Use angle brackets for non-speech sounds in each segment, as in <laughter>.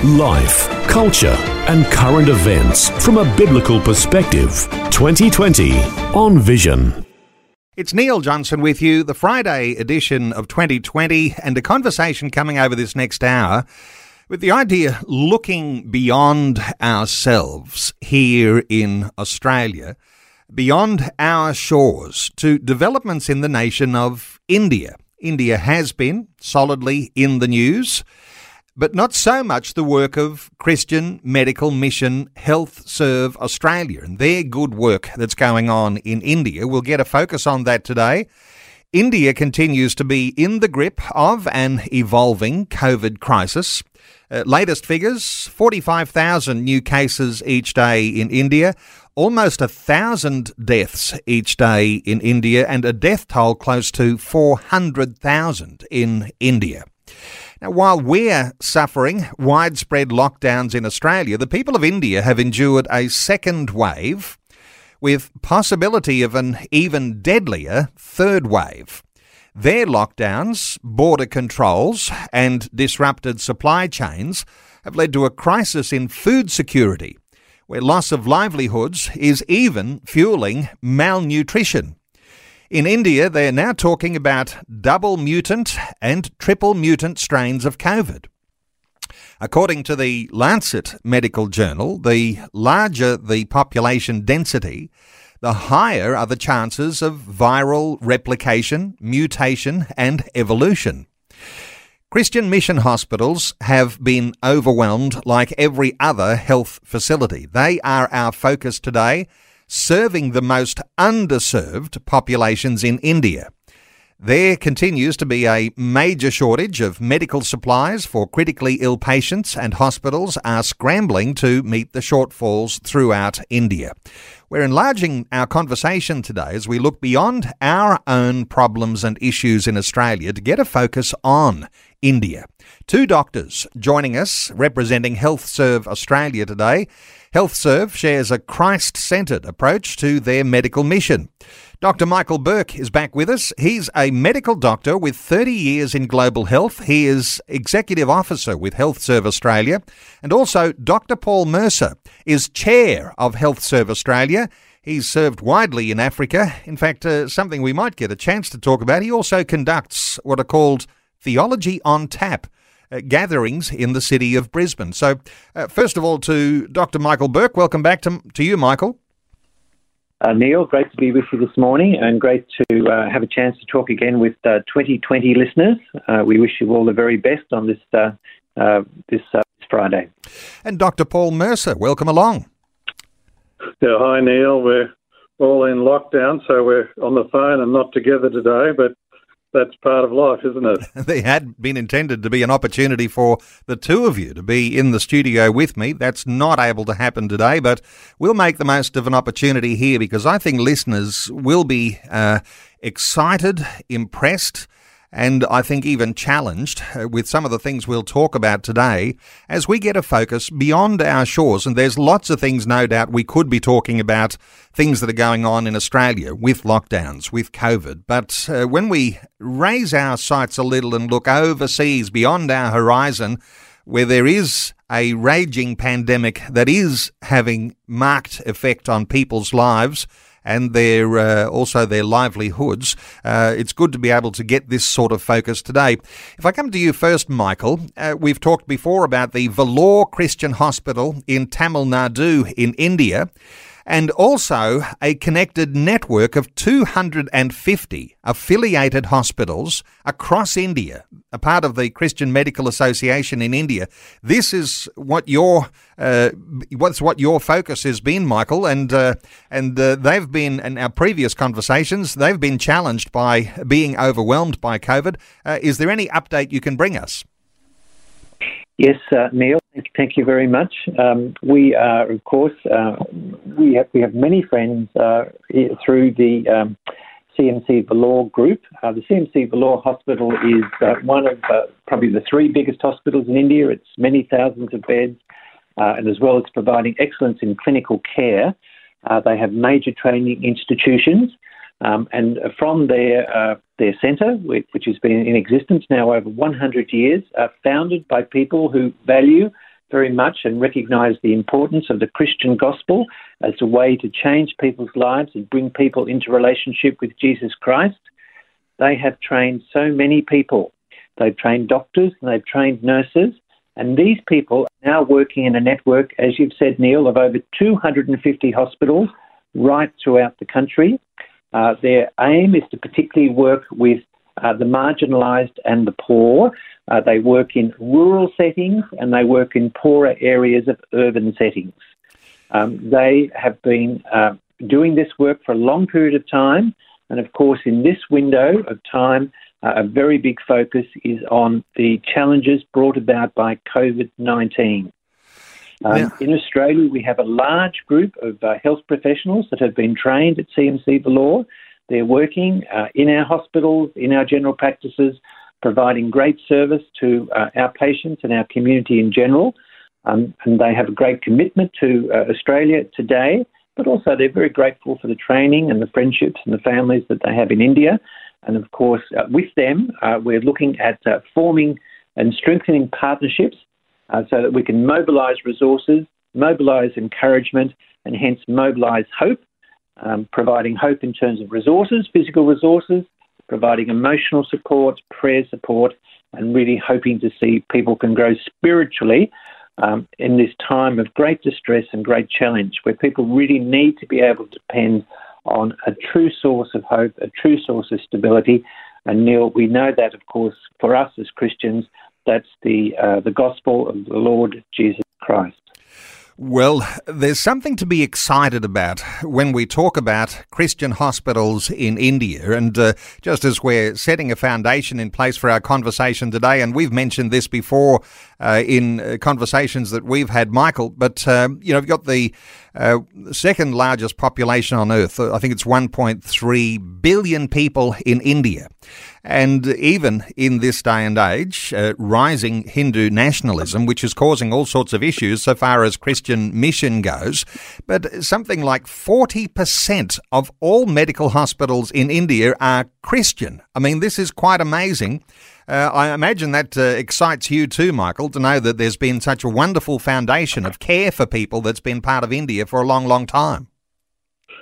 Life, culture, and current events from a biblical perspective. 2020 on Vision. It's Neil Johnson with you, the Friday edition of 2020, and a conversation coming over this next hour with the idea looking beyond ourselves here in Australia, beyond our shores, to developments in the nation of India. India has been solidly in the news but not so much the work of Christian Medical Mission Health Serve Australia and their good work that's going on in India. We'll get a focus on that today. India continues to be in the grip of an evolving COVID crisis. Uh, latest figures 45,000 new cases each day in India, almost a thousand deaths each day in India, and a death toll close to 400,000 in India. Now, while we're suffering widespread lockdowns in Australia, the people of India have endured a second wave with possibility of an even deadlier third wave. Their lockdowns, border controls, and disrupted supply chains have led to a crisis in food security, where loss of livelihoods is even fueling malnutrition. In India, they are now talking about double mutant and triple mutant strains of COVID. According to the Lancet Medical Journal, the larger the population density, the higher are the chances of viral replication, mutation, and evolution. Christian mission hospitals have been overwhelmed like every other health facility. They are our focus today serving the most underserved populations in India. There continues to be a major shortage of medical supplies for critically ill patients, and hospitals are scrambling to meet the shortfalls throughout India. We're enlarging our conversation today as we look beyond our own problems and issues in Australia to get a focus on India. Two doctors joining us representing Health Serve Australia today. HealthServe shares a Christ centred approach to their medical mission. Dr. Michael Burke is back with us. He's a medical doctor with 30 years in global health. He is executive officer with HealthServe Australia. And also, Dr. Paul Mercer is chair of HealthServe Australia. He's served widely in Africa. In fact, uh, something we might get a chance to talk about. He also conducts what are called Theology on Tap uh, gatherings in the city of Brisbane. So, uh, first of all, to Dr. Michael Burke, welcome back to, to you, Michael. Uh, Neil, great to be with you this morning and great to uh, have a chance to talk again with 2020 uh, listeners. Uh, we wish you all the very best on this, this Friday. And Dr. Paul Mercer, welcome along. Yeah, hi, Neil. We're all in lockdown, so we're on the phone and not together today, but that's part of life, isn't it? <laughs> they had been intended to be an opportunity for the two of you to be in the studio with me. That's not able to happen today, but we'll make the most of an opportunity here because I think listeners will be uh, excited, impressed, and I think even challenged uh, with some of the things we'll talk about today as we get a focus beyond our shores. And there's lots of things, no doubt, we could be talking about things that are going on in Australia with lockdowns, with COVID. But uh, when we raise our sights a little and look overseas beyond our horizon, where there is a raging pandemic that is having marked effect on people's lives, and their uh, also their livelihoods. Uh, it's good to be able to get this sort of focus today. If I come to you first, Michael, uh, we've talked before about the Vellore Christian Hospital in Tamil Nadu in India and also a connected network of 250 affiliated hospitals across India, a part of the Christian Medical Association in India. This is what your uh, what's what your focus has been, Michael, and uh, and uh, they've been in our previous conversations. They've been challenged by being overwhelmed by COVID. Uh, is there any update you can bring us? Yes, uh, Neil. Thank you very much. Um, we are, of course, uh, we have we have many friends uh, through the um, CMC Vellore Group. Uh, the CMC Vellore Hospital is uh, one of uh, probably the three biggest hospitals in India. It's many thousands of beds, uh, and as well as providing excellence in clinical care, they have major training institutions. Um, and from their uh, their centre, which, which, has been in existence now over 100 years, uh, founded by people who value very much and recognise the importance of the Christian gospel as a way to change people's lives and bring people into relationship with Jesus Christ. They have trained so many people. They've trained doctors and they've trained nurses. And these people are now working in a network, as you've said, Neil, of over 250 hospitals right throughout the country. Uh, their aim is to particularly work with uh, the marginalised and the poor. Uh, they work in rural settings and they work in poorer areas of urban settings. Um, they have been uh, doing this work for a long period of time, and of course, in this window of time, uh, a very big focus is on the challenges brought about by COVID 19. Um, yeah. In Australia, we have a large group of uh, health professionals that have been trained at CMC Vellore. They're working uh, in our hospitals, in our general practices, providing great service to uh, our patients and our community in general. Um, and they have a great commitment to uh, Australia today, but also they're very grateful for the training and the friendships and the families that they have in India. And of course, uh, with them, uh, we're looking at forming and strengthening partnerships uh, so that we can mobilise resources, mobilise encouragement, and hence mobilise hope, um, providing hope in terms of resources, physical resources, providing emotional support, prayer support, and really hoping to see people can grow spiritually um, in this time of great distress and great challenge, where people really need to be able to depend on a true source of hope, a true source of stability. And Neil, we know that, of course, for us as Christians, that's the uh, the gospel of the Lord Jesus Christ. Well, there's something to be excited about when we talk about Christian hospitals in India. And uh, just as we're setting a foundation in place for our conversation today, and we've mentioned this before uh, in uh, conversations that we've had, Michael, but, um, you know, we've got the uh, second largest population on earth. I think it's 1.3 billion people in India. And even in this day and age, uh, rising Hindu nationalism, which is causing all sorts of issues so far as Christian mission goes. But something like 40% of all medical hospitals in India are Christian. I mean, this is quite amazing. Uh, I imagine that uh, excites you too, Michael, to know that there's been such a wonderful foundation of care for people that's been part of India for a long, long time.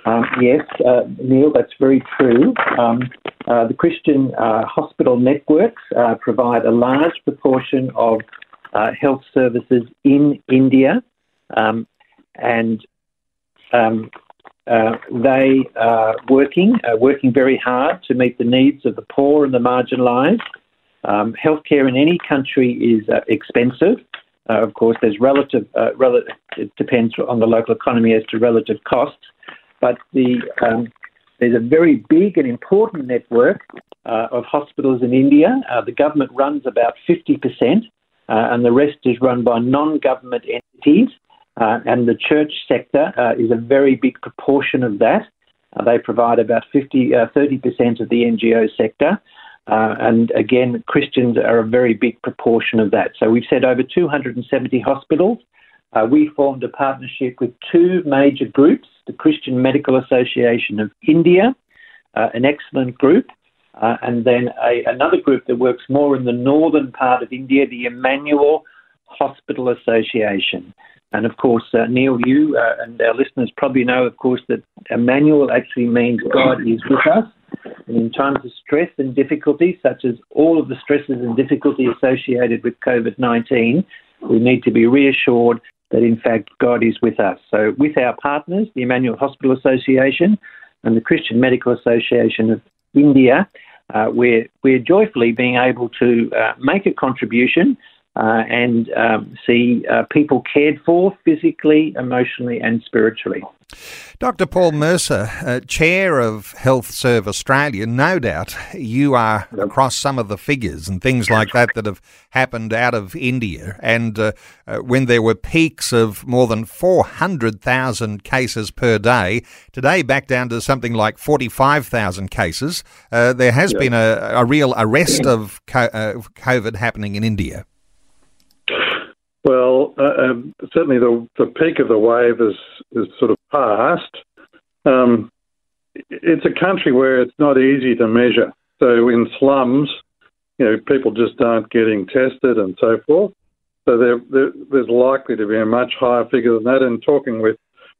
Um, yes, uh, Neil, that's very true. Um, uh, the Christian uh, hospital networks uh, provide a large proportion of uh, health services in India, um, and um, uh, they are working working very hard to meet the needs of the poor and the marginalised. Um, healthcare in any country is expensive. of course, there's relative, relative. It depends on the local economy as to relative costs but the, um, there's a very big and important network uh, of hospitals in India. Uh, the government runs about 50%, uh, and the rest is run by non government entities. Uh, and the church sector uh, is a very big proportion of that. Uh, they provide about 50, 30% of the NGO sector. and again, Christians are a very big proportion of that. So we've said over 270 hospitals. Uh, we formed a partnership with two major groups the Christian Medical Association of India, uh, an excellent group, uh, and then a, another group that works more in the northern part of India, the Emmanuel Hospital Association. And of course, uh, Neil, you uh, and our listeners probably know, of course, that Emmanuel actually means God is with us. And in times of stress and difficulty, such as all of the stresses and difficulty associated with COVID 19, we need to be reassured that in fact God is with us. So, with our partners, the Emmanuel Hospital Association and the Christian Medical Association of India, uh, we're, we're joyfully being able to uh, make a contribution uh, and um, see uh, people cared for physically, emotionally, and spiritually. Dr. Paul Mercer, uh, Chair of Health Serve Australia, no doubt you are across some of the figures and things like that that have happened out of India. And uh, uh, when there were peaks of more than 400,000 cases per day, today back down to something like 45,000 cases, uh, there has been a, a, real arrest of uh, COVID happening in India. Well, uh, um, certainly the the peak of the wave is is sort of past. Um, it's a country where it's not easy to measure. So in slums, you know, people just aren't getting tested and so forth. So there, there, there's likely to be a much higher figure than that. And talking with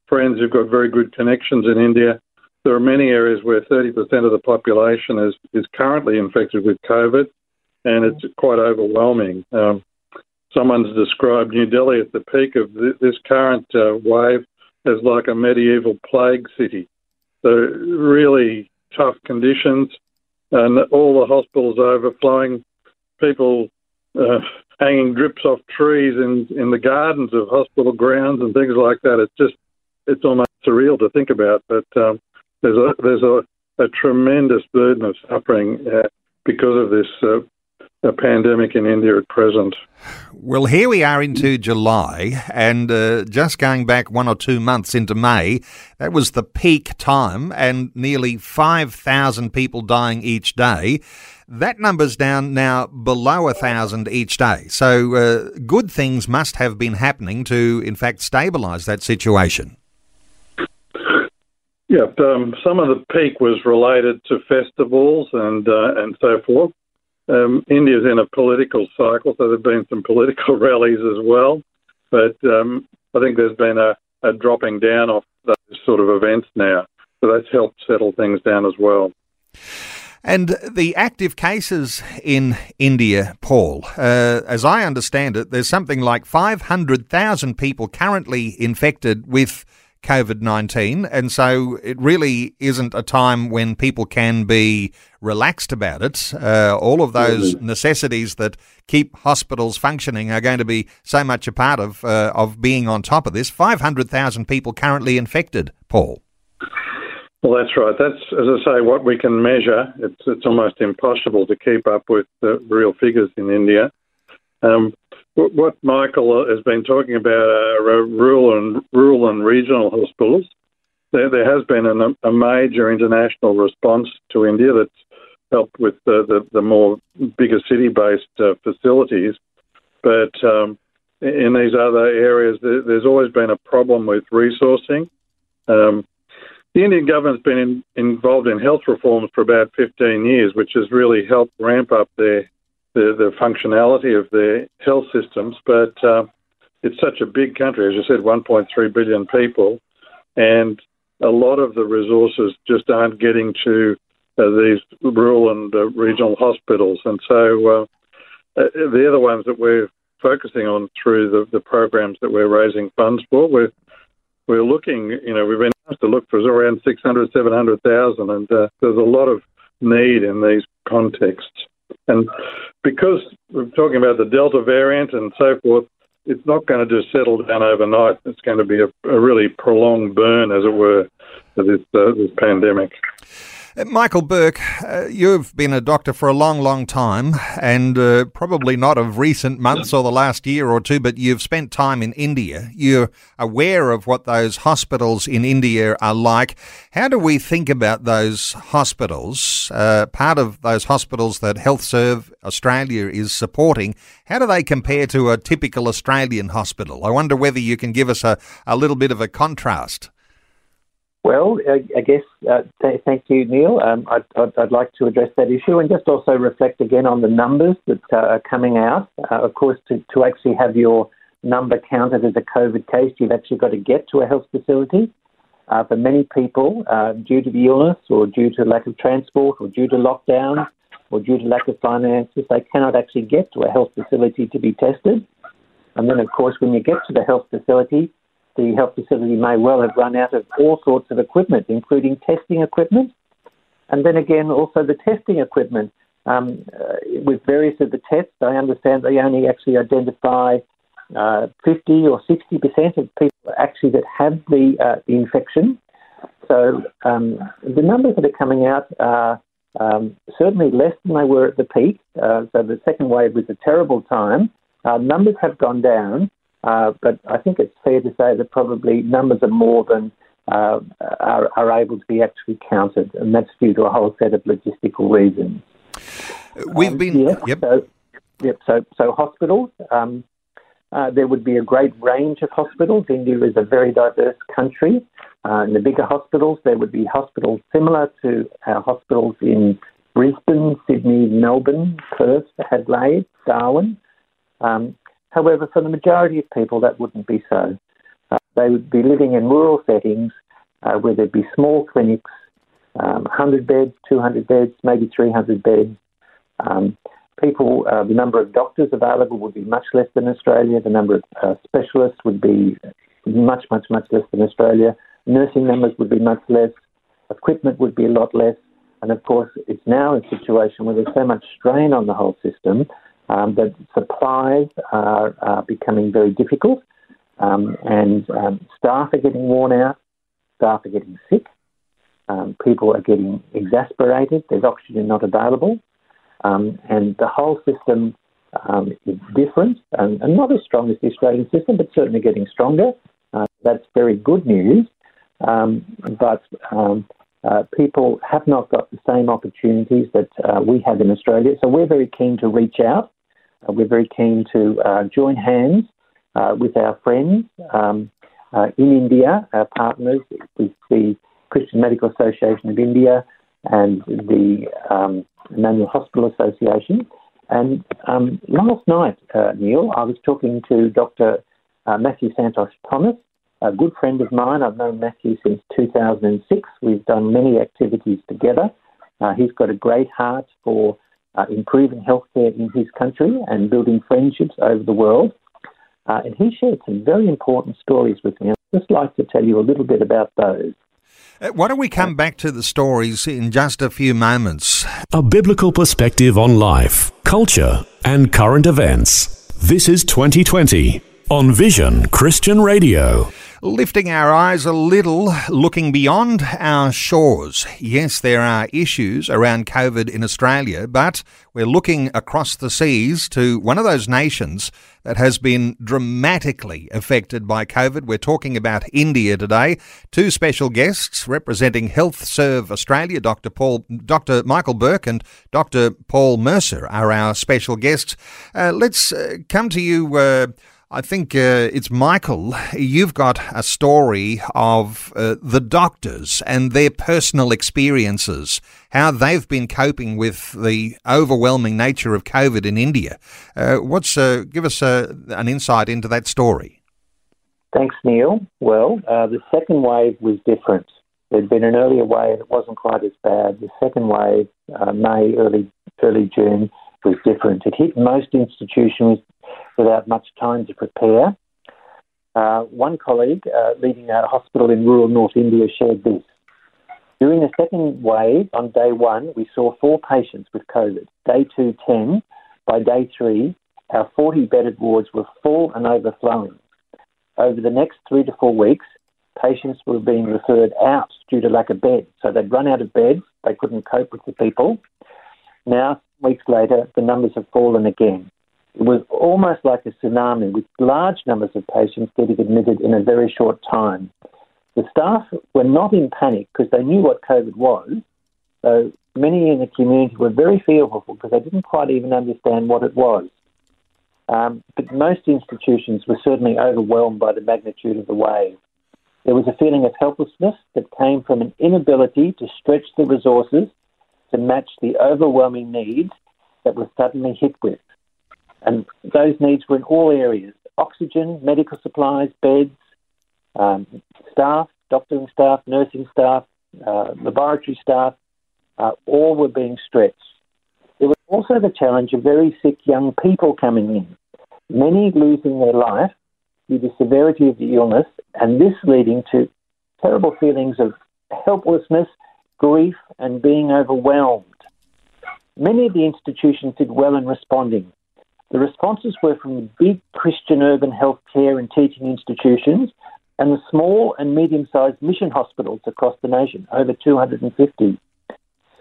friends who've got very good connections in India, there are many areas where 30% of the population is, is currently infected with COVID, and it's quite overwhelming. Um, someone's described New Delhi at the peak of this current uh, wave as like a medieval plague city. So really tough conditions, and all the hospitals overflowing, people uh, hanging drips off trees in in the gardens of hospital grounds and things like that. It's just it's almost surreal to think about, but um, there's a there's a, a tremendous burden of suffering uh, because of this uh, a pandemic in India at present. Well, here we are into July, and uh, just going back one or two months into May, that was the peak time, and nearly 5,000 people dying each day. That number's down now below a thousand each day. So, uh, good things must have been happening to, in fact, stabilise that situation. Yeah, um, some of the peak was related to festivals and uh, and so forth. Um, India's in a political cycle, so there have been some political <laughs> rallies as well. But um, I think there's been a, a dropping down of those sort of events now. So that's helped settle things down as well. And the active cases in India, Paul, uh, as I understand it, there's something like 500,000 people currently infected with COVID 19. And so it really isn't a time when people can be relaxed about it. Uh, all of those mm-hmm. necessities that keep hospitals functioning are going to be so much a part of, uh, of being on top of this. 500,000 people currently infected, Paul. Well, that's right. That's, as I say, what we can measure. It's, it's almost impossible to keep up with the real figures in India. Um, what Michael has been talking about are rural and rural and regional hospitals. There, there has been an, a major international response to India that's helped with the, the, the more bigger city-based uh, facilities, but um, in these other areas, there, there's always been a problem with resourcing. Um, the Indian government's been in, involved in health reforms for about 15 years, which has really helped ramp up their the, the functionality of their health systems, but uh, it's such a big country, as you said, 1.3 billion people, and a lot of the resources just aren't getting to uh, these rural and uh, regional hospitals, and so uh, uh, they're the ones that we're focusing on through the, the programs that we're raising funds for. We're we're looking, you know, we've been asked to look for around 600, 700,000, and uh, there's a lot of need in these contexts. And because we're talking about the Delta variant and so forth, it's not going to just settle down overnight. It's going to be a, a really prolonged burn, as it were, for this, uh, this pandemic. Uh, Michael Burke, uh, you've been a doctor for a long, long time, and uh, probably not of recent months or the last year or two, but you've spent time in India. You're aware of what those hospitals in India are like. How do we think about those hospitals, uh, part of those hospitals that HealthServe Australia is supporting? How do they compare to a typical Australian hospital? I wonder whether you can give us a, a little bit of a contrast. Well, I guess uh, th- thank you, Neil. Um, I'd, I'd, I'd, like to address that issue and just also reflect again on the numbers that uh, are coming out. Uh, of course, to, to actually have your number counted as a COVID case, you've actually got to get to a health facility. Uh, for many people, uh, due to the illness or due to lack of transport or due to lockdown or due to lack of finances, they cannot actually get to a health facility to be tested. And then, of course, when you get to the health facility, the health facility may well have run out of all sorts of equipment, including testing equipment. And then again, also the testing equipment um, uh, with various of the tests, I understand they only actually identify uh, 50 or 60 percent of people actually that have the, uh, the infection. So um, the numbers that are coming out are um, certainly less than they were at the peak. Uh, so the second wave was a terrible time. Uh, numbers have gone down, uh, but I think it's fair to say that probably numbers are more than uh, are, are, able to be actually counted, and that's due to a whole set of logistical reasons. We've um, been yep. So, yep. So so hospitals. Um, uh, there would be a great range of hospitals. India is a very diverse country. Uh, in the bigger hospitals, there would be hospitals similar to our hospitals in Brisbane, Sydney, Melbourne, Perth, Adelaide, Darwin. Um, however, for the majority of people, that wouldn't be so. Uh, they would be living in rural settings uh, where there'd be small clinics, um, 100 beds, 200 beds, maybe 300 beds. Um, people, uh, the number of doctors available would be much less than Australia. The number of uh, specialists would be much, much, much less than Australia. Nursing numbers would be much less. Equipment would be a lot less. And of course, it's now a situation where there's so much strain on the whole system um, that supplies are, are, becoming very difficult. Um, and um, staff are getting worn out. Staff are getting sick. Um, people are getting exasperated. There's oxygen not available. Um, and the whole system um, is different and, and, not as strong as the Australian system, but certainly getting stronger. Uh, that's very good news. But uh, people have not got the same opportunities that uh, we have in Australia. So we're very keen to reach out. Uh, we're very keen to uh, join hands uh, with our friends um, in India, our partners with the Christian Medical Association of India and the um, Emmanuel Hospital Association. And um, last night, uh, Neil, I was talking to Dr. Uh, Matthew Santos Thomas, a good friend of mine. I've known Matthew since 2006. We've done many activities together. Uh, he's got a great heart for uh, improving healthcare in his country and building friendships over the world. Uh, and he shared some very important stories with me. I'd just like to tell you a little bit about those. Uh, why don't we come back to the stories in just a few moments? A biblical perspective on life, culture, and current events. This is 2020 on Vision Christian Radio lifting our eyes a little, looking beyond our shores. Yes, there are issues around COVID in Australia, but we're looking across the seas to one of those nations that has been dramatically affected by COVID. We're talking about India today. Two special guests representing Health Serve Australia, Dr. Paul, Dr. Michael Burke and Dr. Paul Mercer are our special guests. Uh, let's uh, come to you. Uh, I think uh, it's Michael. You've got a story of uh, the doctors and their personal experiences, how they've been coping with the overwhelming nature of COVID in India. Uh, what's uh, give us uh, an insight into that story? Thanks, Neil. Well, uh, the second wave was different. There'd been an earlier wave that wasn't quite as bad. The second wave, May, early early June, was different. It hit most institutions without much time to prepare. Uh, one colleague uh, leading a hospital in rural North India shared this. During the second wave, on day one, we saw four patients with COVID. Day two, 10. By day three, our 40 bedded wards were full and overflowing. Over the next three to four weeks, patients were being referred out due to lack of beds. So they'd run out of beds, they couldn't cope with the people. Now, weeks later, the numbers have fallen again. It was almost like a tsunami with large numbers of patients getting admitted in a very short time. The staff were not in panic because they knew what COVID was. So many in the community were very fearful because they didn't quite even understand what it was. Um, but most institutions were certainly overwhelmed by the magnitude of the wave. There was a feeling of helplessness that came from an inability to stretch the resources to match the overwhelming needs that we're suddenly hit with. And those needs were in all areas oxygen, medical supplies, beds, um, staff, doctoring staff, nursing staff, uh, laboratory staff, uh, all were being stretched. There was also the challenge of very sick young people coming in, many losing their life due to severity of the illness, and this leading to terrible feelings of helplessness, grief, and being overwhelmed. Many of the institutions did well in responding. The responses were from the big Christian urban healthcare and teaching institutions and the small and medium sized mission hospitals across the nation, over 250.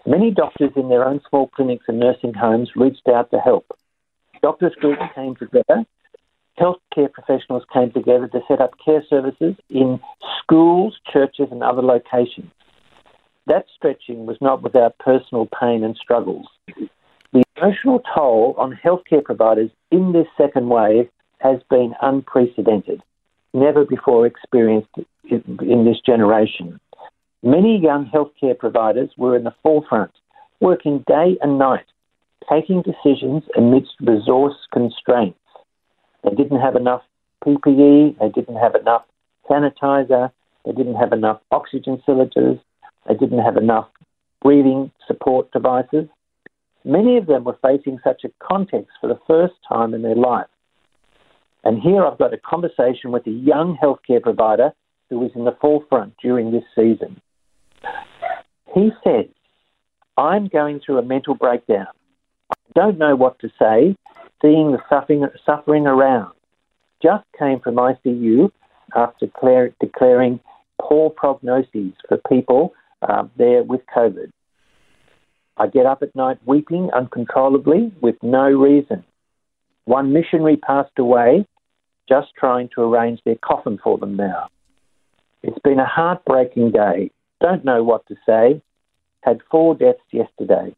Many doctors in their own small clinics and nursing homes reached out to help. Doctors' groups came together, healthcare professionals came together to set up care services in schools, churches, and other locations. That stretching was not without personal pain and struggles. The emotional toll on healthcare providers in this second wave has been unprecedented, never before experienced in this generation. Many young healthcare providers were in the forefront, working day and night, taking decisions amidst resource constraints. They didn't have enough PPE, they didn't have enough sanitizer, they didn't have enough oxygen cylinders, they didn't have enough breathing support devices. Many of them were facing such a context for the first time in their life. And here I've got a conversation with a young healthcare provider who was in the forefront during this season. He said, I'm going through a mental breakdown. I don't know what to say, seeing the suffering, suffering around. Just came from ICU after declaring poor prognoses for people uh, there with COVID. I get up at night weeping uncontrollably with no reason. One missionary passed away, just trying to arrange their coffin for them now. It's been a heartbreaking day. Don't know what to say. Had four deaths yesterday.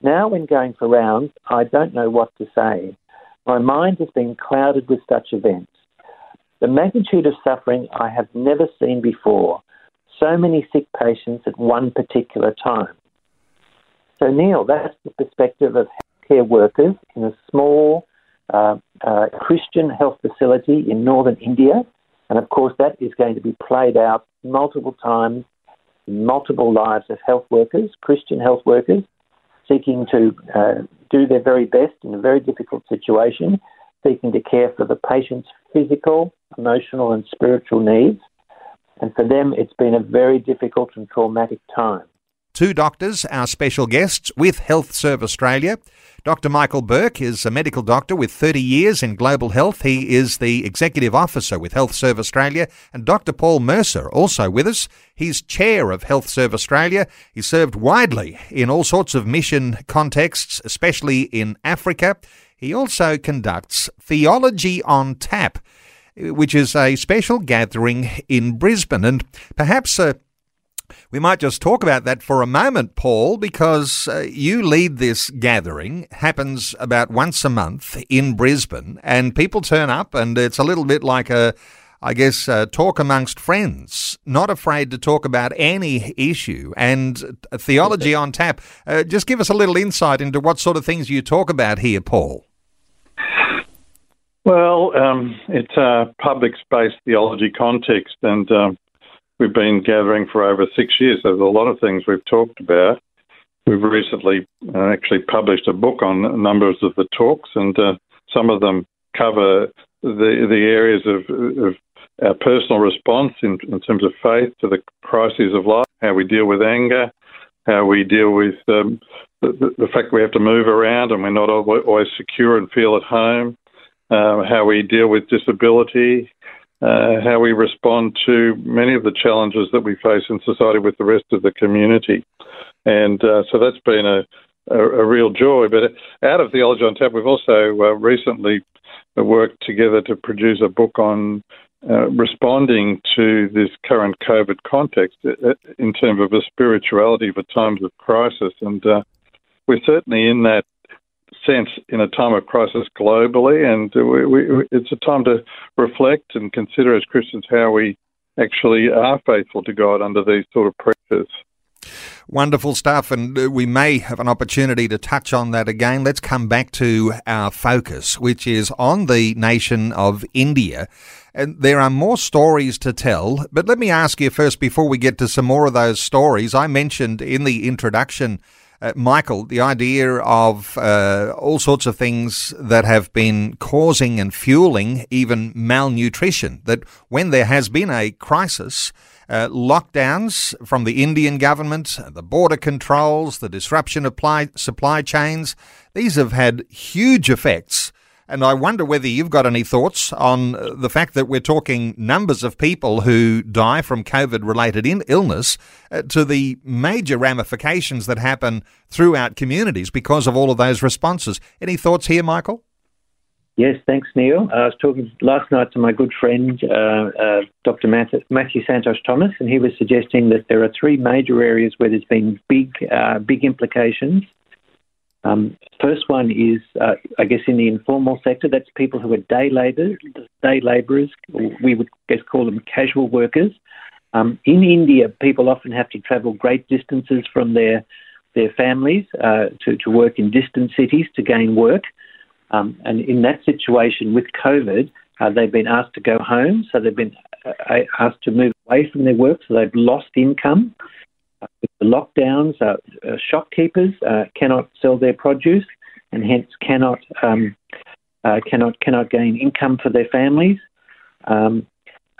Now, when going for rounds, I don't know what to say. My mind has been clouded with such events. The magnitude of suffering I have never seen before. So many sick patients at one particular time. So, Neil, that's the perspective of healthcare workers in a small uh, uh, Christian health facility in northern India. And of course, that is going to be played out multiple times multiple lives of health workers, Christian health workers, seeking to uh, do their very best in a very difficult situation, seeking to care for the patient's physical, emotional, and spiritual needs. And for them, it's been a very difficult and traumatic time. Two doctors, our special guests with Health Serve Australia. Dr. Michael Burke is a medical doctor with 30 years in global health. He is the executive officer with Health Serve Australia. And Dr. Paul Mercer, also with us. He's chair of Health Serve Australia. He served widely in all sorts of mission contexts, especially in Africa. He also conducts Theology on Tap, which is a special gathering in Brisbane. And perhaps uh, we might just talk about that for a moment, Paul, because uh, you lead this gathering, happens about once a month in Brisbane, and people turn up, and it's a little bit like a, I guess, talk amongst friends, not afraid to talk about any issue, and theology on tap. Uh, just give us a little insight into what sort of things you talk about here, Paul. Well, um, it's a public space theology context, and um, We've been gathering for over six years. There's a lot of things we've talked about. We've recently uh, actually published a book on numbers of the talks, and uh, some of them cover the the areas of, of our personal response in, in, terms of faith to the crises of life, how we deal with anger, how we deal with um, the, the, fact we have to move around and we're not always secure and feel at home, uh, how we deal with disability, uh, how we respond to many of the challenges that we face in society with the rest of the community. And uh, so that's been a, a, a, real joy. But out of Theology on Tap, we've also uh, recently worked together to produce a book on uh, responding to this current COVID context uh, in terms of a spirituality for times of crisis. And uh, we're certainly in that sense in a time of crisis globally, and we, we, it's a time to reflect and consider as Christians how we actually are faithful to God under these sort of pressures. Wonderful stuff, and uh, we may have an opportunity to touch on that again. Let's come back to our focus, which is on the nation of India. And there are more stories to tell, but let me ask you first, before we get to some more of those stories, I mentioned in the introduction uh, Michael, the idea of uh, all sorts of things that have been causing and fueling even malnutrition, that when there has been a crisis, Uh, lockdowns from the Indian government, the border controls, the disruption of supply chains, these have had huge effects and I wonder whether you've got any thoughts on uh, the fact that we're talking numbers of people who die from COVID related illness uh, to the major ramifications that happen throughout communities because of all of those responses. Any thoughts here, Michael? Yes, thanks, Neil. I was talking last night to my good friend, uh, uh, Dr. Matthew Santos Thomas, and he was suggesting that there are three major areas where there's been big, uh, big implications um, first one is, uh, I guess, in the informal sector. That's people who are day labourers. Day labourers, we would guess call them casual workers. Um, in India, people often have to travel great distances from their their families uh, to to work in distant cities to gain work. Um, and in that situation, with COVID, uh, they've been asked to go home, so they've been uh, asked to move away from their work, so they've lost income the lockdowns, uh, uh, shopkeepers uh, cannot sell their produce and hence cannot um, uh, cannot cannot gain income for their families. Um,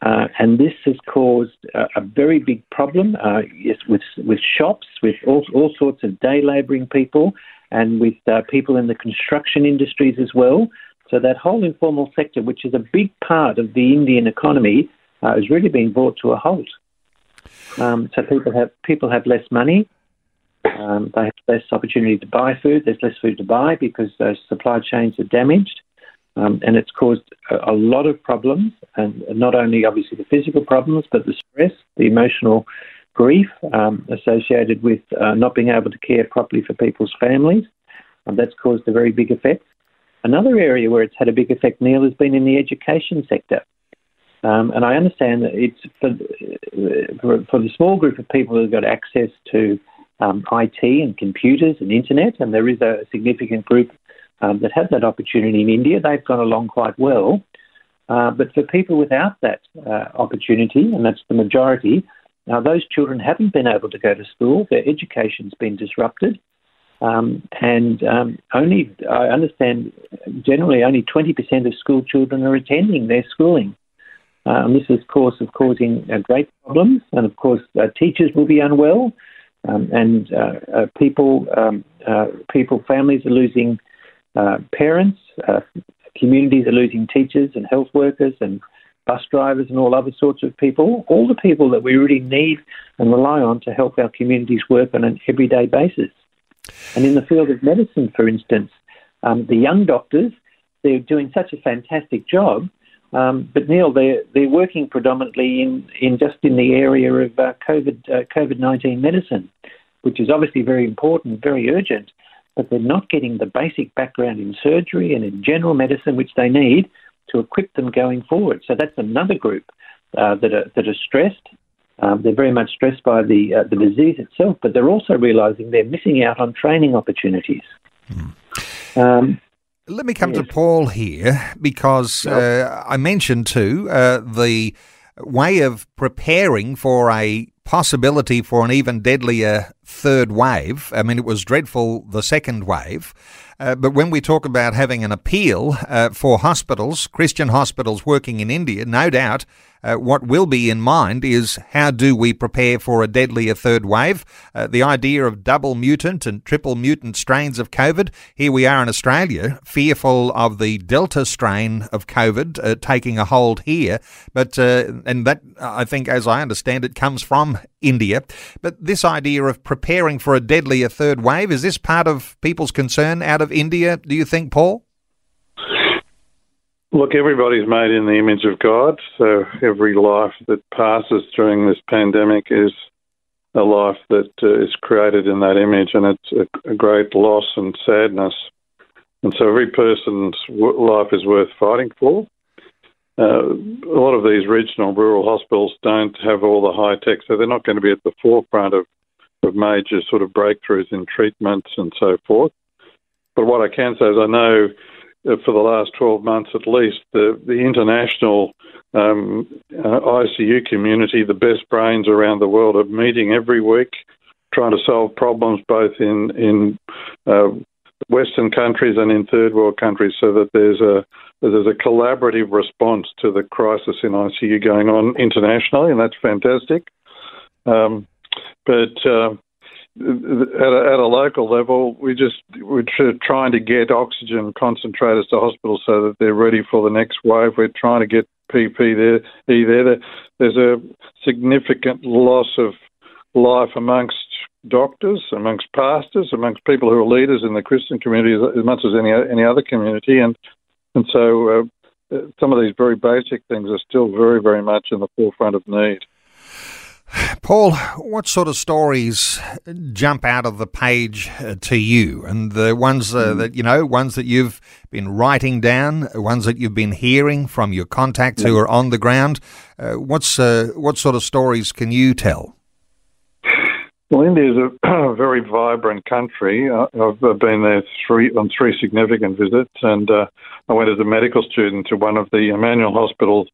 uh, and this has caused a, a very big problem uh, yes, with with shops, with all, all sorts of day labouring people, and with people in the construction industries as well. So that whole informal sector, which is a big part of the Indian economy, is really being brought to a halt. Um, so people have people have less money. Um, they have less opportunity to buy food. There's less food to buy because those supply chains are damaged, um, and it's caused a, a, lot of problems. And not only obviously the physical problems, but the stress, the emotional grief um, associated with uh, not being able to care properly for people's families. And that's caused a very big effect. Another area where it's had a big effect, Neil, has been in the education sector. Um, and I understand that it's for, for, for, the small group of people who've got access to um, IT and computers and internet, and there is a significant group um, that have that opportunity in India. They've gone along quite well. Uh, but for people without that uh, opportunity, and that's the majority, now those children haven't been able to go to school. Their education's been disrupted. Um, and um, only, I understand, generally only 20% of school children are attending their schooling. Um, this is, of course, of causing uh, great problems, and of course, uh, teachers will be unwell, um, and uh, uh people, um, uh, people, families are losing parents, communities are losing teachers and health workers and bus drivers and all other sorts of people, all the people that we really need and rely on to help our communities work on an everyday basis. And in the field of medicine, for instance, um, the young doctors, they're doing such a fantastic job um, but Neil, they're they're working predominantly in, in just in the area of uh, COVID uh, COVID nineteen medicine, which is obviously very important, very urgent. But they're not getting the basic background in surgery and in general medicine which they need to equip them going forward. So that's another group uh, that are that are stressed. Um, they're very much stressed by the uh, the disease itself, but they're also realising they're missing out on training opportunities. Mm. Um, let me come yes. to Paul here because uh, I mentioned too uh, the way of preparing for a possibility for an even deadlier third wave. I mean, it was dreadful the second wave. Uh, but when we talk about having an appeal uh, for hospitals, Christian hospitals working in India, no doubt uh, what will be in mind is how do we prepare for a deadlier third wave? Uh, the idea of double mutant and triple mutant strains of COVID. Here we are in Australia, fearful of the Delta strain of COVID uh, taking a hold here. But, uh, and that, I think, as I understand it, comes from India. But this idea of preparing for a deadlier third wave, is this part of people's concern out of India, do you think, Paul? Look, everybody's made in the image of God, so every life that passes during this pandemic is a life that uh, is created in that image, and it's a, a, great loss and sadness. And so every person's life is worth fighting for. Uh, a lot of these regional rural hospitals don't have all the high tech, so they're not going to be at the forefront of, of major sort of breakthroughs in treatments and so forth. But what I can say is I know for the last 12 months at least, the, the international um, uh, ICU community, the best brains around the world, are meeting every week trying to solve problems both in, in uh, Western countries and in third world countries so that there's a there's a collaborative response to the crisis in ICU going on internationally, and that's fantastic. Um, but uh, at, a, at a local level, we just we're trying to get oxygen concentrators to hospitals so that they're ready for the next wave. We're trying to get PPE there, there. There's a significant loss of life amongst doctors, amongst pastors, amongst people who are leaders in the Christian community as much as any any other community, and and so uh, some of these very basic things are still very very much in the forefront of need. Paul, what sort of stories jump out of the page uh, to you? And the ones uh, hmm. that, you know, ones that you've been writing down, ones that you've been hearing from your contacts who are on the ground. Uh, what's, uh, what sort of stories can you tell? Well, India is a <clears throat> very vibrant country. Uh, I've been there three on three significant visits, and uh, I went as a medical student to one of the Emmanuel hospitals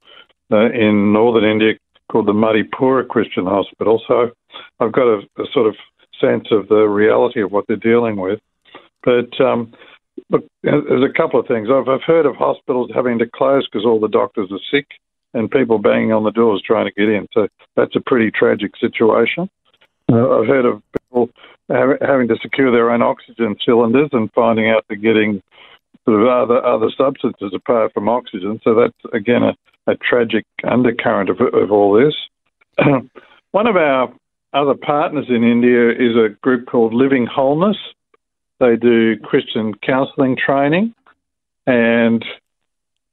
in northern India called the Madhepura Christian Hospital. So I've got a, a, sort of sense of the reality of what they're dealing with. But um, look, there's a couple of things. I've, I've heard of hospitals having to close because all the doctors are sick and people banging on the doors trying to get in. So that's a pretty tragic situation. Uh, I've heard of people having to secure their own oxygen cylinders and finding out they're getting sort of other other substances apart from oxygen. So that's again a, a tragic undercurrent of, of all this. <clears throat> One of our other partners in India is a group called Living Wholeness. They do Christian counselling training, and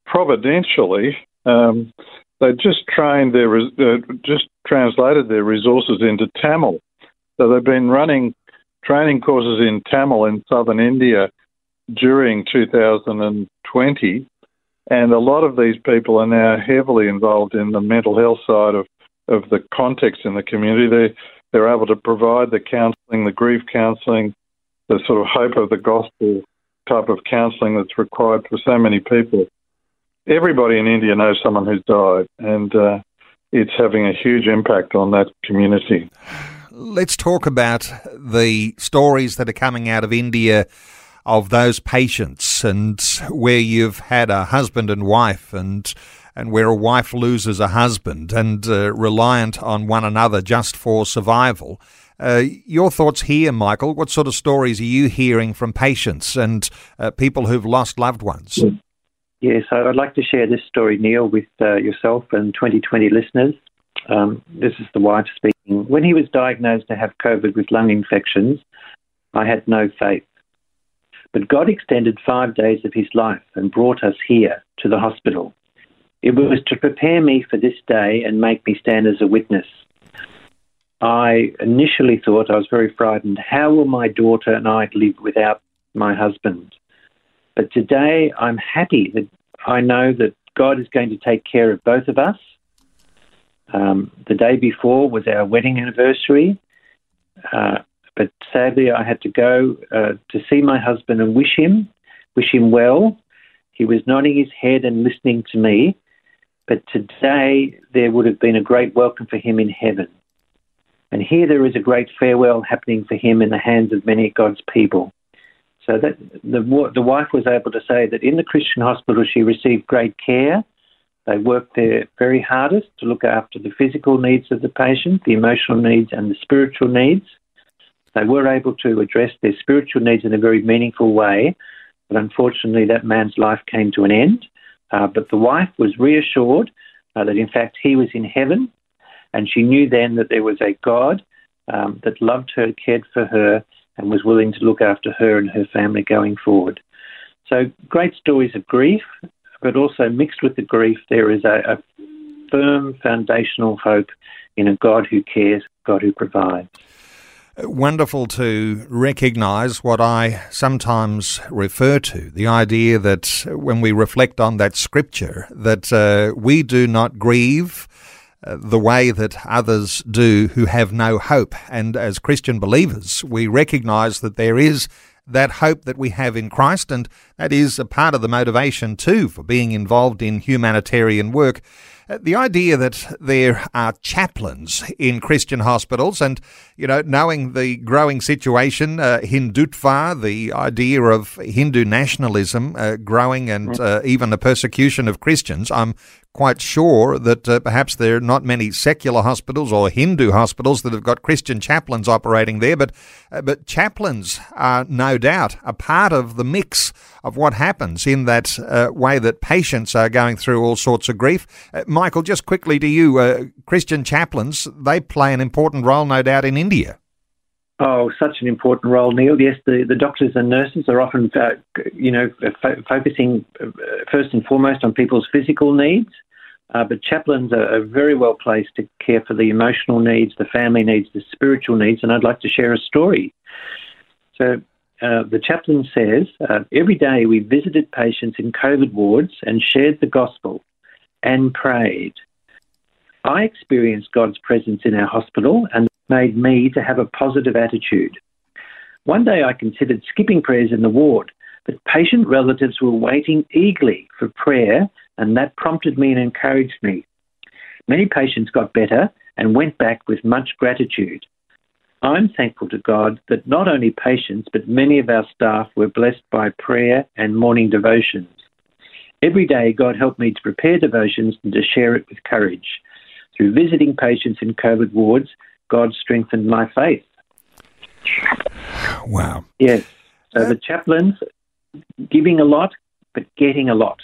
providentially, um, they just trained their uh, just translated their resources into Tamil. So they've been running training courses in Tamil in southern India during 2020, and a lot of these people are now heavily involved in the mental health side of, of the context in the community. They, they're able to provide the counselling, the grief counselling, the sort of hope of the gospel type of counselling that's required for so many people. Everybody in India knows someone who's died, and uh, it's having a huge impact on that community. Let's talk about the stories that are coming out of India of those patients and where you've had a husband and wife and and where a wife loses a husband and uh, reliant on one another just for survival. Uh, your thoughts here, Michael? What sort of stories are you hearing from patients and uh, people who've lost loved ones? Yes, I'd like to share this story, Neil, with uh, yourself and 2020 listeners. Um, this is the wife speaking. When he was diagnosed to have COVID with lung infections, I had no faith. But God extended five days of his life and brought us here to the hospital. It was to prepare me for this day and make me stand as a witness. I initially thought I was very frightened. How will my daughter and I live without my husband? But today I'm happy that I know that God is going to take care of both of us. Um, the day before was our wedding anniversary. Uh, but sadly, I had to go uh, to see my husband and wish him, wish him well. He was nodding his head and listening to me. But today, there would have been a great welcome for him in heaven. And here there is a great farewell happening for him in the hands of many God's people. So that the, the wife was able to say that in the Christian hospital she received great care. They worked their very hardest to look after the physical needs of the patient, the emotional needs, and the spiritual needs. They were able to address their spiritual needs in a very meaningful way, but unfortunately, that man's life came to an end. Uh, but the wife was reassured uh, that, in fact, he was in heaven, and she knew then that there was a God um, that loved her, cared for her, and was willing to look after her and her family going forward. So, great stories of grief, but also mixed with the grief, there is a, a firm foundational hope in a God who cares, God who provides wonderful to recognize what I sometimes refer to the idea that when we reflect on that scripture, that uh, we do not grieve. Uh, the way that others do who have no hope. And as Christian believers, we recognize that there is that hope that we have in Christ, and that is a part of the motivation too for being involved in humanitarian work. Uh, the idea that there are chaplains in Christian hospitals, and you know, knowing the growing situation, uh, Hindutva, the idea of Hindu nationalism uh, growing, and uh, even the persecution of Christians, I'm quite sure that uh, perhaps there are not many secular hospitals or Hindu hospitals that have got Christian chaplains operating there, but uh, but chaplains are no doubt a part of the mix of what happens in that uh, way that patients are going through all sorts of grief. Uh, Michael, just quickly to you, uh, Christian chaplains they play an important role, no doubt, in India. Oh, such an important role, Neil. Yes, the, the doctors and nurses are often, uh, you know, fo- focusing uh, first and foremost on people's physical needs, uh, but chaplains are, are, very well placed to care for the emotional needs, the family needs, the spiritual needs. And I'd like to share a story. So, uh, the chaplain says uh, every day we visited patients in COVID wards and shared the gospel and prayed. I experienced God's presence in our hospital and made me to have a positive attitude. One day I considered skipping prayers in the ward, but patient relatives were waiting eagerly for prayer, and that prompted me and encouraged me. Many patients got better and went back with much gratitude. I'm thankful to God that not only patients, but many of our staff were blessed by prayer and morning devotions. Every day, God helped me to prepare devotions and to share it with courage. Through visiting patients in COVID wards, God strengthened my faith. Wow. Yes. So the chaplains giving a lot, but getting a lot.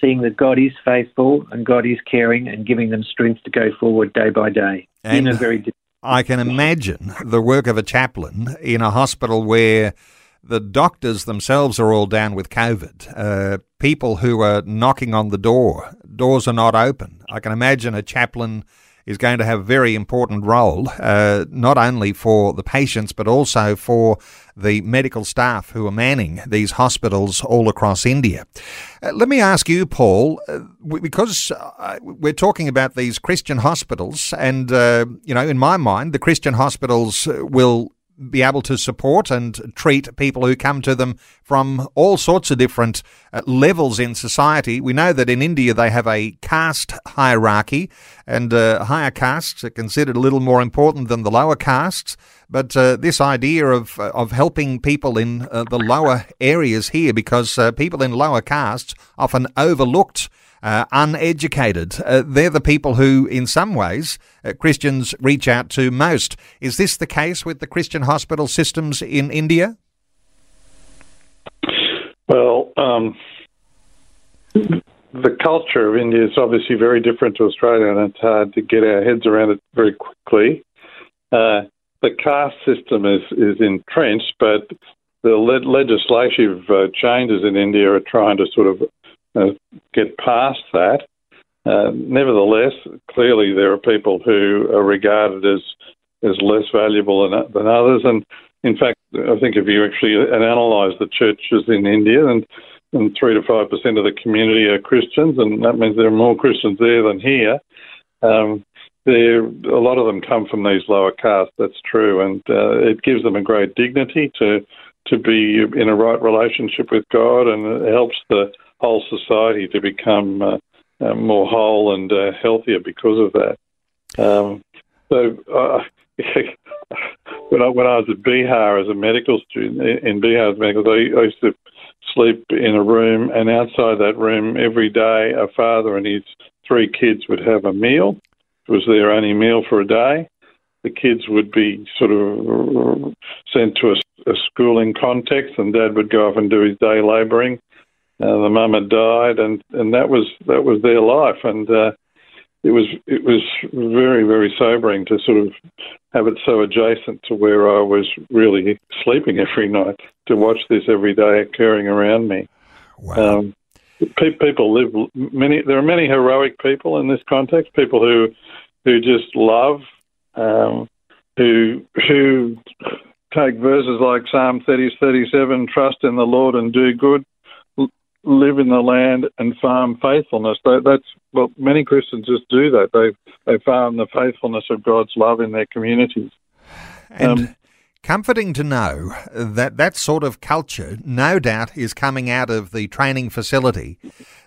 Seeing that God is faithful and God is caring and giving them strength to go forward day by day in a very I can imagine the work of a chaplain in a hospital where the doctors themselves are all down with COVID. Uh, people who are knocking on the door, doors are not open. I can imagine a chaplain is going to have a very important role, uh, not only for the patients, but also for the medical staff who are manning these hospitals all across India. Uh, let me ask you, Paul, uh, because uh, we're talking about these Christian hospitals, and, uh, you know, in my mind, the Christian hospitals will be able to support and treat people who come to them from all sorts of different uh, levels in society. We know that in India they have a caste hierarchy, and uh, higher castes are considered a little more important than the lower castes. But uh, this idea of uh, of helping people in uh, the lower areas here, because uh, people in lower castes often overlooked uh, uneducated. Uh, they're the people who, in some ways, uh, Christians reach out to most. Is this the case with the Christian hospital systems in India? Well, um, the culture of India is obviously very different to Australia, and it's hard to get our heads around it very quickly. Uh, the caste system is, is entrenched, but the le- legislative uh, changes in India are trying to sort of uh, get past that. Uh, nevertheless, clearly there are people who are regarded as as less valuable than, than others, and in fact, I think if you actually analyse the churches in India, and, and three to five percent of the community are Christians, and that means there are more Christians there than here. Um, there, a lot of them come from these lower castes. That's true, and uh, it gives them a great dignity to to be in a right relationship with God, and it helps the whole society to become uh, uh, more whole and uh, healthier because of that. Um, so, <laughs> when I when I was at Bihar as a medical student in Bihar as medical, I, I used to sleep in a room, and outside that room every day, a father and his three kids would have a meal. It was their only meal for a day. The kids would be sort of sent to a, a schooling context, and Dad would go off and do his day labouring uh, the mum had died, and, and that was that was their life, and uh, it was it was very very sobering to sort of have it so adjacent to where I was really sleeping every night to watch this every day occurring around me. Wow. Um, people live many. There are many heroic people in this context. People who who just love, um, who who take verses like Psalm 30, 37, trust in the Lord and do good, live in the land and farm faithfulness. that's well, many Christians just do that. They they farm the faithfulness of God's love in their communities. And um, comforting to know that that sort of culture, no doubt, is coming out of the training facility,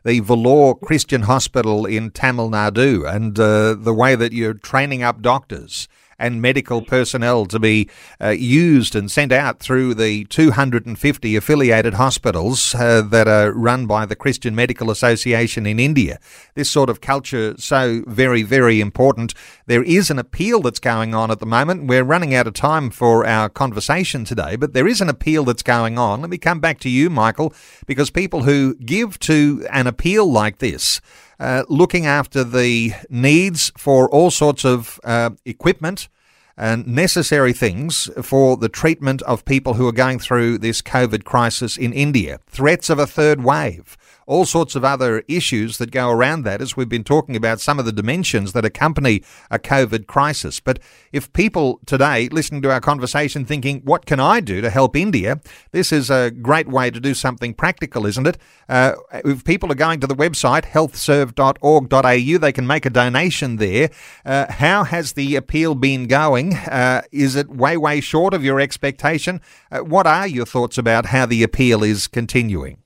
the Vellore Christian Hospital in Tamil Nadu, and uh, the way that you're training up doctors and medical personnel to be uh, used and sent out through the 250 affiliated hospitals uh, that are run by the Christian Medical Association in India. This sort of culture so very, very important. There is an appeal that's going on at the moment. We're running out of time for our conversation today, but there is an appeal that's going on. Let me come back to you, Michael, because people who give to an appeal like this, uh, looking after the needs for all sorts of uh, equipment, and necessary things for the treatment of people who are going through this COVID crisis in India. Threats of a third wave all sorts of other issues that go around that as we've been talking about some of the dimensions that accompany a COVID crisis. But if people today listening to our conversation thinking, what can I do to help India? This is a great way to do something practical, isn't it? Uh, if people are going to the website healthserve.org.au, they can make a donation there. Uh, how has the appeal been going? Uh, is it way, way short of your expectation? Uh, what are your thoughts about how the appeal is continuing?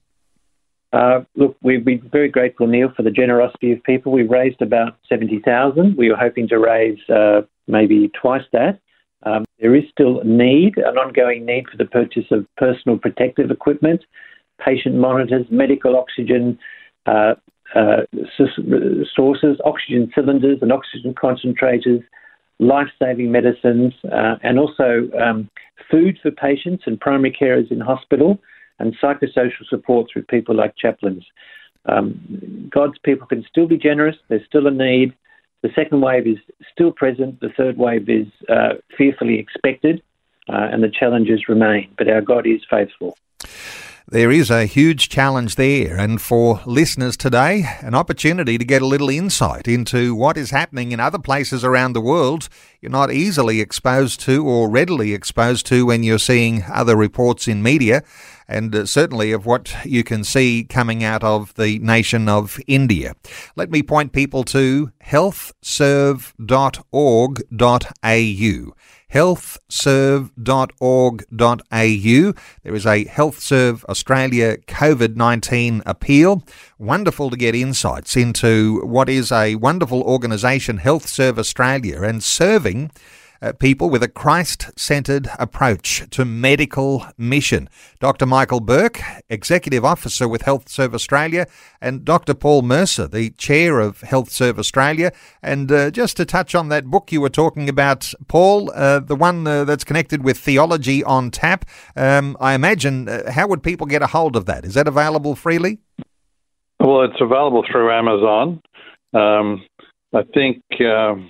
Uh, look, we've been very grateful, Neil, for the generosity of people. We raised about 70,000. We were hoping to raise uh, maybe twice that. Um, there is still a need, an ongoing need for the purchase of personal protective equipment, patient monitors, medical oxygen uh, uh sources, oxygen cylinders and oxygen concentrators, life saving medicines, uh, and also um, food for patients and primary carers in hospital and psychosocial support through people like chaplains. Um, God's people can still be generous, there's still a need. The second wave is still present, the third wave is uh, fearfully expected, uh, and the challenges remain. But our God is faithful. There is a huge challenge there, and for listeners today, an opportunity to get a little insight into what is happening in other places around the world you're not easily exposed to or readily exposed to when you're seeing other reports in media, and uh, certainly of what you can see coming out of the nation of India. Let me point people to healthserve.org.au healthserve.org.au. There is a HealthServe Australia COVID 19 appeal. Wonderful to get insights into what is a wonderful organisation, HealthServe Australia, and serving people with a Christ centered approach to medical mission. Dr. Michael Burke, Executive Officer with HealthServe Australia, and Dr. Paul Mercer, the Chair of HealthServe Australia. And uh, just to touch on that book you were talking about, Paul, uh, the one uh, that's connected with Theology on Tap, um, I imagine, uh, how would people get a hold of that? Is that available freely? Well, it's available through Amazon. Um, I think um,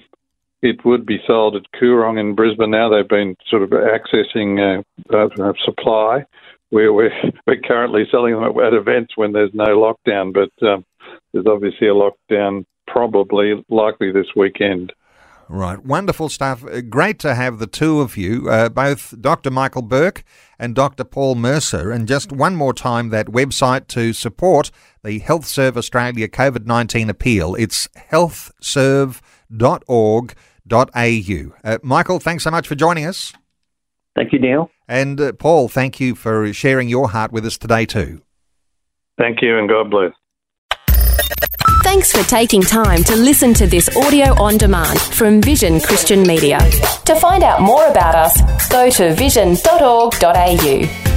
it would be sold at Koorong in Brisbane now. They've been sort of accessing uh, uh, supply. We're, we're, we're currently selling them at, events when there's no lockdown, but um, there's obviously a lockdown probably likely this weekend. Right, wonderful stuff. Uh, great to have the two of you, uh, both Dr. Michael Burke and Dr. Paul Mercer. And just one more time, that website to support the HealthServe Australia COVID 19 appeal. It's healthserve.org uh, Michael, thanks so much for joining us. Thank you, Neil. And uh, Paul, thank you for sharing your heart with us today, too. Thank you, and God bless. Thanks for taking time to listen to this audio on demand from Vision Christian Media. To find out more about us, go to vision.org.au.